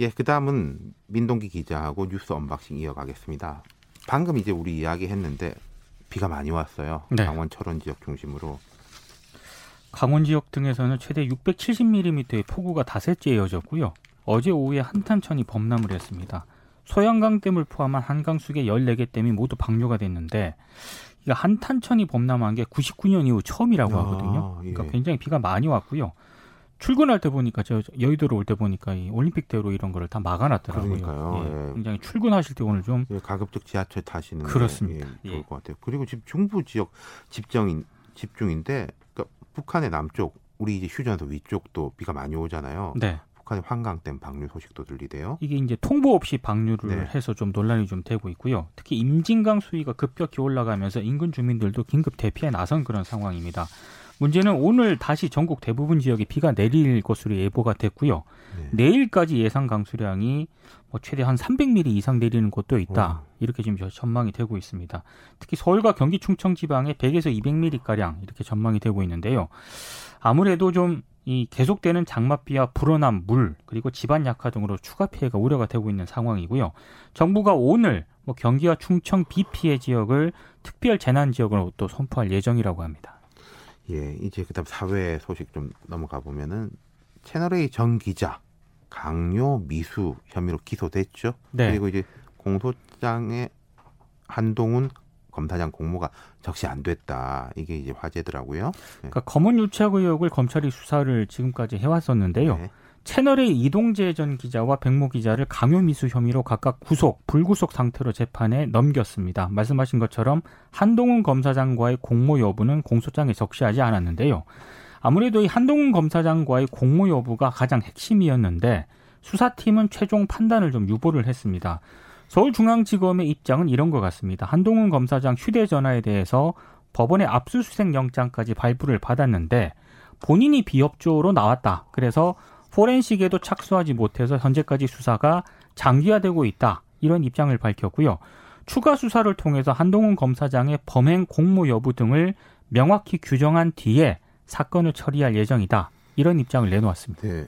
예, 그 다음은 민동기 기자하고 뉴스 언박싱 이어가겠습니다. 방금 이제 우리 이야기했는데 비가 많이 왔어요. 네. 강원 철원 지역 중심으로. 강원 지역 등에서는 최대 670mm의 폭우가 닷새째 이어졌고요. 어제 오후에 한탄천이 범람을 했습니다. 소양강댐을 포함한 한강수계 14개 댐이 모두 방류가 됐는데 한탄천이 범람한 게 99년 이후 처음이라고 아, 하거든요. 그러니까 예. 굉장히 비가 많이 왔고요. 출근할 때 보니까 저 여의도로 올 때 보니까 이 올림픽대로 이런 거를 다 막아놨더라고요. 그러니까요. 예, 예. 굉장히 출근하실 때 오늘 좀 예, 가급적 지하철 타시는 게, 그렇습니다. 예, 좋을 예. 것 같아요. 그리고 지금 중부 지역 집정인 집중인데 그러니까 북한의 남쪽 우리 이제 휴전소 위쪽도 비가 많이 오잖아요. 네. 북한의 환강댐 방류 소식도 들리대요. 이게 이제 통보 없이 방류를 네. 해서 좀 논란이 좀 되고 있고요. 특히 임진강 수위가 급격히 올라가면서 인근 주민들도 긴급 대피에 나선 그런 상황입니다. 문제는 오늘 다시 전국 대부분 지역에 비가 내릴 것으로 예보가 됐고요. 네. 내일까지 예상 강수량이 뭐 최대 한 300mm 이상 내리는 곳도 있다. 와. 이렇게 지금 전망이 되고 있습니다. 특히 서울과 경기 충청 지방에 100에서 200mm 가량 이렇게 전망이 되고 있는데요. 아무래도 좀 이 계속되는 장맛비와 불어난 물 그리고 집안 약화 등으로 추가 피해가 우려가 되고 있는 상황이고요. 정부가 오늘 뭐 경기와 충청 비 피해 지역을 특별 재난 지역으로 또 선포할 예정이라고 합니다. 예, 이제 그다음 사회 소식 좀 넘어가 보면은 채널 A 전 기자 강요 미수 혐의로 기소됐죠. 네. 그리고 이제 공소장에 한동훈 검사장 공모가 적시 안 됐다. 이게 이제 화제더라고요. 그러니까 검은 유착 의혹을 검찰이 수사를 지금까지 해왔었는데요. 네. 채널의 이동재 전 기자와 백모 기자를 강요미수 혐의로 각각 구속, 불구속 상태로 재판에 넘겼습니다. 말씀하신 것처럼 한동훈 검사장과의 공모 여부는 공소장에 적시하지 않았는데요. 아무래도 이 한동훈 검사장과의 공모 여부가 가장 핵심이었는데 수사팀은 최종 판단을 좀 유보를 했습니다. 서울중앙지검의 입장은 이런 것 같습니다. 한동훈 검사장 휴대전화에 대해서 법원의 압수수색 영장까지 발부를 받았는데 본인이 비협조로 나왔다. 그래서 포렌식에도 착수하지 못해서 현재까지 수사가 장기화되고 있다. 이런 입장을 밝혔고요. 추가 수사를 통해서 한동훈 검사장의 범행 공모 여부 등을 명확히 규정한 뒤에 사건을 처리할 예정이다. 이런 입장을 내놓았습니다. 네.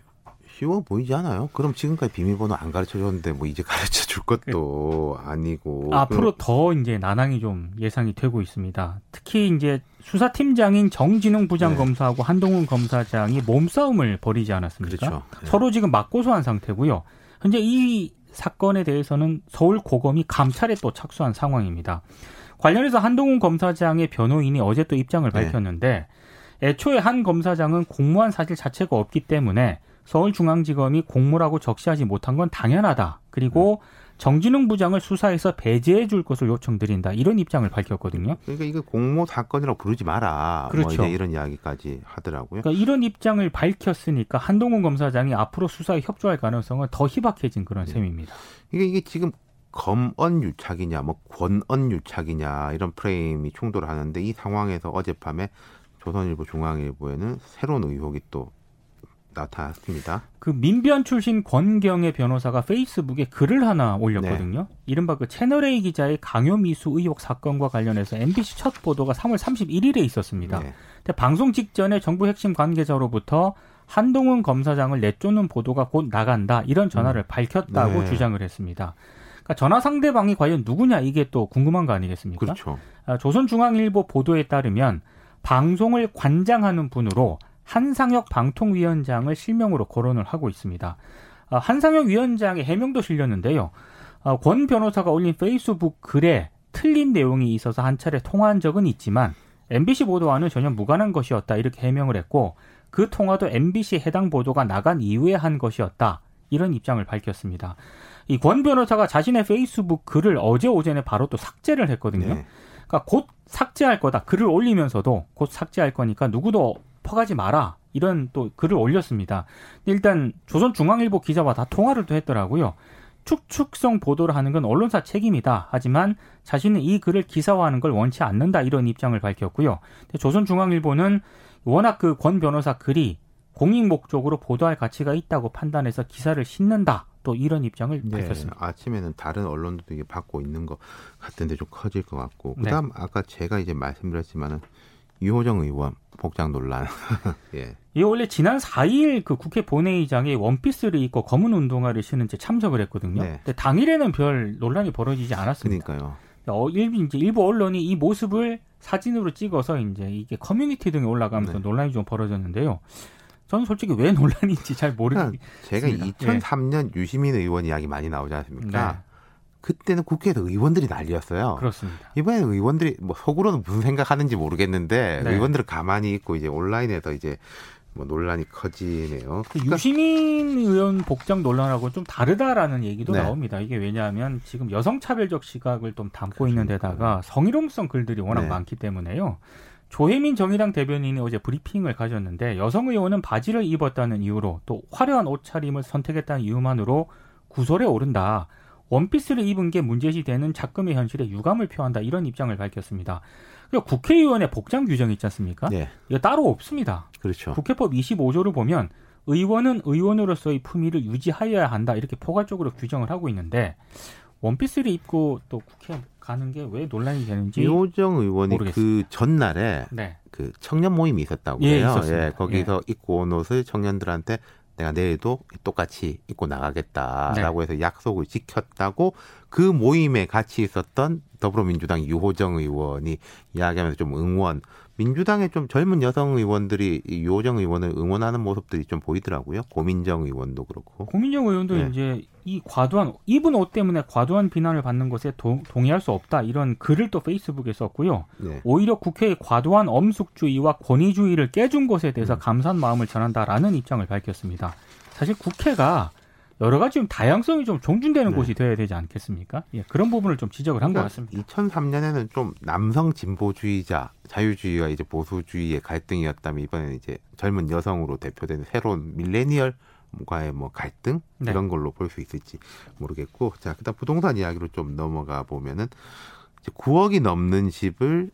쉬워 보이지 않아요? 그럼 지금까지 비밀번호 안 가르쳐 줬는데 뭐 이제 가르쳐 줄 것도 아니고 앞으로 더 이제 난항이 좀 예상이 되고 있습니다. 특히 이제 수사팀장인 정진웅 부장검사하고 한동훈 검사장이 몸싸움을 벌이지 않았습니까? 그렇죠. 네. 서로 지금 맞고소한 상태고요. 현재 이 사건에 대해서는 서울 고검이 감찰에 또 착수한 상황입니다. 관련해서 한동훈 검사장의 변호인이 어제 또 입장을 네. 밝혔는데 애초에 한 검사장은 공모한 사실 자체가 없기 때문에 서울중앙지검이 공모라고 적시하지 못한 건 당연하다. 그리고 정진웅 부장을 수사해서 배제해 줄 것을 요청드린다. 이런 입장을 밝혔거든요. 그러니까 이거 공모 사건이라고 부르지 마라. 뭐 그렇죠. 이제 이런 이야기까지 하더라고요. 그러니까 이런 입장을 밝혔으니까 한동훈 검사장이 앞으로 수사에 협조할 가능성은 더 희박해진 그런 네. 셈입니다. 이게 이게 지금 검언 유착이냐, 뭐 권언 유착이냐 이런 프레임이 충돌하는데 이 상황에서 어젯밤에 조선일보, 중앙일보에는 새로운 의혹이 또 나타났습니다. 그 민변 출신 권경의 변호사가 페이스북에 글을 하나 올렸거든요. 네. 이른바 그 채널A 기자의 강요 미수 의혹 사건과 관련해서 MBC 첫 보도가 3월 31일에 있었습니다. 네. 근데 방송 직전에 정부 핵심 관계자로부터 한동훈 검사장을 내쫓는 보도가 곧 나간다 이런 전화를 밝혔다고 네. 주장을 했습니다. 그러니까 전화 상대방이 과연 누구냐 이게 또 궁금한 거 아니겠습니까? 그렇죠. 아, 조선중앙일보 보도에 따르면 방송을 관장하는 분으로 한상혁 방통위원장을 실명으로 거론을 하고 있습니다. 아, 한상혁 위원장의 해명도 실렸는데요. 아, 권 변호사가 올린 페이스북 글에 틀린 내용이 있어서 한 차례 통화한 적은 있지만 MBC 보도와는 전혀 무관한 것이었다 이렇게 해명을 했고 그 통화도 MBC 해당 보도가 나간 이후에 한 것이었다 이런 입장을 밝혔습니다. 이 권 변호사가 자신의 페이스북 글을 어제 오전에 바로 또 삭제를 했거든요. 네. 그러니까 곧 삭제할 거다. 글을 올리면서도 곧 삭제할 거니까 누구도 퍼가지 마라. 이런 또 글을 올렸습니다. 일단 조선중앙일보 기자와 다 통화를 또 했더라고요. 축축성 보도를 하는 건 언론사 책임이다. 하지만 자신은 이 글을 기사화하는 걸 원치 않는다. 이런 입장을 밝혔고요. 조선중앙일보는 워낙 그 권 변호사 글이 공익 목적으로 보도할 가치가 있다고 판단해서 기사를 싣는다. 또 이런 입장을 네, 밝혔습니다. 아침에는 다른 언론들도 이게 받고 있는 것 같은데 좀 커질 것 같고 네. 그다음 아까 제가 이제 말씀드렸지만은 유호정 의원 복장 논란. 예. 이 원래 지난 4일 그 국회 본회의장에 원피스를 입고 검은 운동화를 신은 채 참석을 했거든요. 네. 근데 당일에는 별 논란이 벌어지지 않았습니다. 그러니까요. 어, 일부 이제 일부 언론이 이 모습을 사진으로 찍어서 이제 이게 커뮤니티 등에 올라가면서 네. 논란이 좀 벌어졌는데요. 저는 솔직히 왜 논란인지 잘 모르겠습니다. 제가 2003년 예. 유시민 의원 이야기 많이 나오지 않습니까? 네. 그때는 국회에서 의원들이 난리였어요. 그렇습니다. 이번에는 의원들이 뭐 속으로는 무슨 생각하는지 모르겠는데 네. 의원들은 가만히 있고 이제 온라인에서 이제 뭐 논란이 커지네요. 그 그러니까 유시민 의원 복장 논란하고 좀 다르다라는 얘기도 네. 나옵니다. 이게 왜냐하면 지금 여성 차별적 시각을 좀 담고 그렇습니까. 있는 데다가 성희롱성 글들이 워낙 네. 많기 때문에요. 조혜민 정의당 대변인이 어제 브리핑을 가졌는데 여성 의원은 바지를 입었다는 이유로 또 화려한 옷차림을 선택했다는 이유만으로 구설에 오른다. 원피스를 입은 게 문제시되는 작금의 현실에 유감을 표한다 이런 입장을 밝혔습니다. 그리고 국회의원의 복장 규정이 있지 않습니까? 네. 이거 따로 없습니다. 그렇죠. 국회법 25조를 보면 의원은 의원으로서의 품위를 유지하여야 한다 이렇게 포괄적으로 규정을 하고 있는데 원피스를 입고 또 국회 가는 게 왜 논란이 되는지 이호정 의원이 모르겠습니다. 그 전날에 네. 그 청년 모임이 있었다고 예, 해요. 예, 거기서 예. 입고 온 옷을 청년들한테 내가 내일도 똑같이 입고 나가겠다라고 네. 해서 약속을 지켰다고 그 모임에 같이 있었던 더불어민주당 유호정 의원이 이야기하면서 좀 응원 민주당의 좀 젊은 여성 의원들이 유호정 의원을 응원하는 모습들이 좀 보이더라고요. 고민정 의원도 그렇고. 고민정 의원도 네. 이제 이 과도한 입은 옷 때문에 과도한 비난을 받는 것에 도, 동의할 수 없다 이런 글을 또 페이스북에 썼고요. 네. 오히려 국회의 과도한 엄숙주의와 권위주의를 깨준 것에 대해서 음. 감사한 마음을 전한다라는 입장을 밝혔습니다. 사실 국회가 여러 가지 좀 다양성이 좀 종준되는 네. 곳이 되어야 되지 않겠습니까? 예, 그런 부분을 좀 지적을 한것 그러니까 같습니다. 2003년에는 좀 남성 진보주의자, 자유주의와 이제 보수주의의 갈등이었다면 이번에는 이제 젊은 여성으로 대표되는 새로운 밀레니얼 과의 뭐 갈등 네. 이런 걸로 볼 수 있을지 모르겠고 자 그다음 부동산 이야기로 좀 넘어가 보면은 이제 9억이 넘는 집을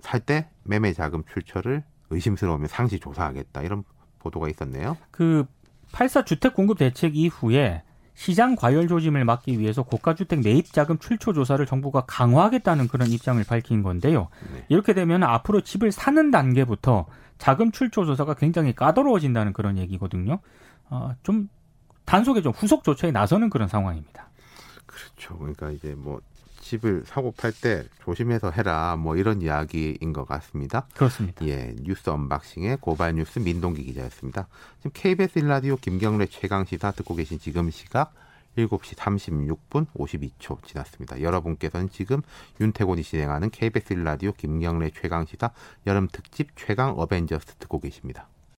살 때 매매 자금 출처를 의심스러우면 상시 조사하겠다 이런 보도가 있었네요. 그 8사 주택 공급 대책 이후에 시장 과열 조짐을 막기 위해서 고가주택 매입 자금 출처 조사를 정부가 강화하겠다는 그런 입장을 밝힌 건데요. 네. 이렇게 되면 앞으로 집을 사는 단계부터 자금 출처 조사가 굉장히 까다로워진다는 그런 얘기거든요. 어, 좀 단속에 좀 후속 조처에 나서는 그런 상황입니다. 그렇죠. 그러니까 이제 뭐 집을 사고 팔 때 조심해서 해라 뭐 이런 이야기인 것 같습니다. 그렇습니다. 예, 뉴스 언박싱의 고발 뉴스 민동기 기자였습니다. 지금 KBS 일라디오 김경래 최강 시사 듣고 계신 지금 시각 7시 36분 52초 지났습니다. 여러분께서는 지금 윤태곤이 진행하는 KBS 일라디오 김경래 최강 시사 여름 특집 최강 어벤져스 듣고 계십니다.